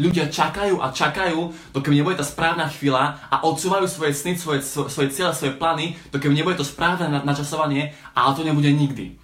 Ľudia čakajú a čakajú, dokým nebude tá správna chvíľa a odsúvajú svoje sny, svoje, svoje cieľe, svoje plány, dokým nebude to správne načasovanie, ale to nebude nikdy.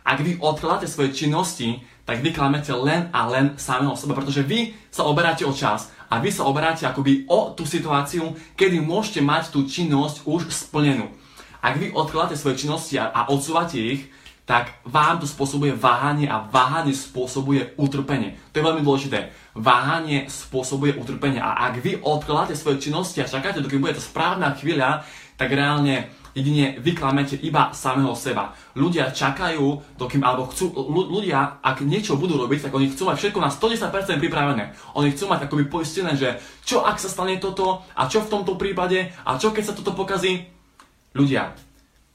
Ak vy odkladáte svoje činnosti, tak vy klamete len a len samého seba, pretože vy sa oberáte o čas a vy sa oberáte akoby o tú situáciu, kedy môžete mať tú činnosť už splnenú. Ak vy odkladáte svoje činnosti a, a odsúvate ich, tak vám to spôsobuje váhanie a váhanie spôsobuje utrpenie. To je veľmi dôležité. Váhanie spôsobuje utrpenie a ak vy odkladáte svoje činnosti a čakáte, dokým bude to správna chvíľa, tak reálne jedine vyklamete iba samého seba. Ľudia čakajú, dokým, alebo chcú, ľudia, ak niečo budú robiť, tak oni chcú mať všetko na 110% pripravené. Oni chcú mať akoby poistené, že čo ak sa stane toto, a čo v tomto prípade, a čo keď sa toto pokazí. Ľudia,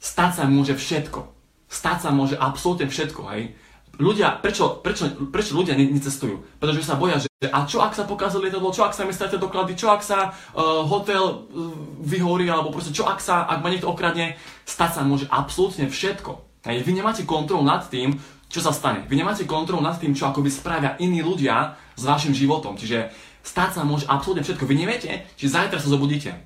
stať sa môže všetko Stať sa môže absolútne všetko, hej. Ľudia, prečo, prečo, prečo ľudia necestujú? Pretože sa boja, že a čo ak sa pokazí lietadlo, čo ak sa mi stratia doklady, čo ak sa uh, hotel uh, vyhorí, alebo proste čo ak sa, ak ma niekto okradne, stať sa môže absolútne všetko. Hej. Vy nemáte kontrolu nad tým, čo sa stane. Vy nemáte kontrolu nad tým, čo akoby spravia iní ľudia s vašim životom. Čiže stať sa môže absolútne všetko. Vy neviete, či zajtra sa zobudíte.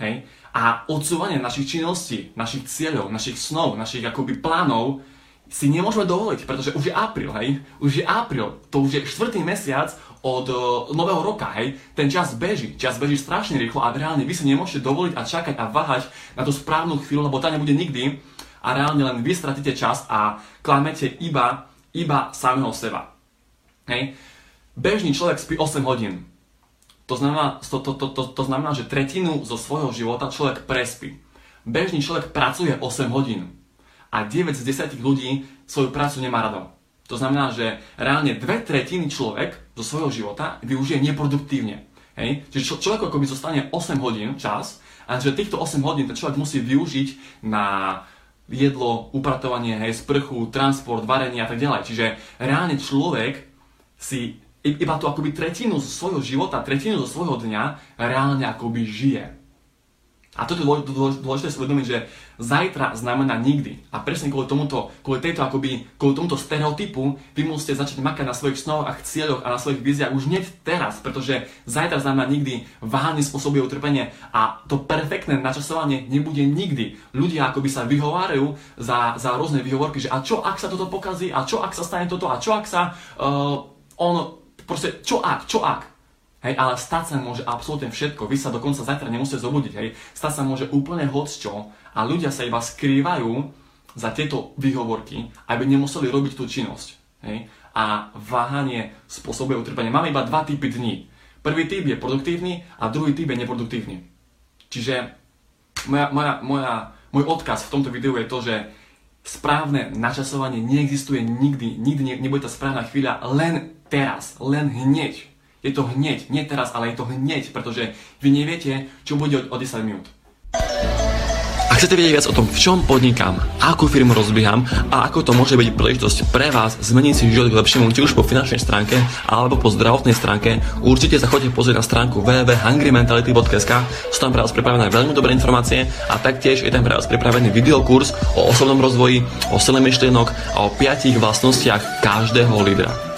Hej? A odsúvanie našich činností, našich cieľov, našich snov, našich akoby plánov si nemôžeme dovoliť, pretože už je apríl, hej? Už je apríl, to už je štvrtý mesiac od uh, nového roka, hej? Ten čas beží, čas beží strašne rýchlo a reálne vy si nemôžete dovoliť a čakať a váhať na tú správnu chvíľu, lebo tá nebude nikdy a reálne len vy stratíte čas a klamete iba, iba samého seba. Hej? Bežný človek spí 8 hodín, to znamená, to, to, to, to, to znamená, že tretinu zo svojho života človek prespí. Bežný človek pracuje 8 hodín a 9 z 10 ľudí svoju prácu nemá rado. To znamená, že reálne dve tretiny človek zo svojho života využije neproduktívne. Hej? Čiže čo, človek akoby zostane 8 hodín čas a že týchto 8 hodín ten človek musí využiť na jedlo, upratovanie, hej, sprchu, transport, varenie a tak ďalej. Čiže reálne človek si iba tú akoby tretinu zo svojho života, tretinu zo svojho dňa reálne akoby žije. A toto je dôležité si uvedomiť, že zajtra znamená nikdy. A presne kvôli tomuto, kvôli tejto akoby, kvôli tomuto stereotypu, vy musíte začať makať na svojich snoch a cieľoch a na svojich víziách už hneď teraz, pretože zajtra znamená nikdy, váhanie spôsobuje utrpenie a to perfektné načasovanie nebude nikdy. Ľudia akoby sa vyhovárajú za, za rôzne výhovorky, že a čo ak sa toto pokazí, a čo ak sa stane toto, a čo ak sa uh, on Proste, čo ak, čo ak? Hej, ale stať sa môže absolútne všetko. Vy sa dokonca zajtra nemusíte zobudiť, hej. Stať sa môže úplne hocčo a ľudia sa iba skrývajú za tieto výhovorky, aby nemuseli robiť tú činnosť. Hej. A váhanie spôsobuje utrpenie. Máme iba dva typy dní. Prvý typ je produktívny a druhý typ je neproduktívny. Čiže moja, moja, moja, môj odkaz v tomto videu je to, že správne načasovanie neexistuje nikdy, nikdy nebude tá správna chvíľa, len teraz, len hneď. Je to hneď, nie teraz, ale je to hneď, pretože vy neviete, čo bude o 10 minút. Ak chcete vedieť viac o tom, v čom podnikám, akú firmu rozbieham a ako to môže byť príležitosť pre vás zmeniť si život k lepšiemu, či už po finančnej stránke alebo po zdravotnej stránke, určite sa chodite pozrieť na stránku www.hungrymentality.sk, sú tam pre vás pripravené veľmi dobré informácie a taktiež je tam pre vás pripravený videokurs o osobnom rozvoji, o sile myšlienok a o piatich vlastnostiach každého lídra.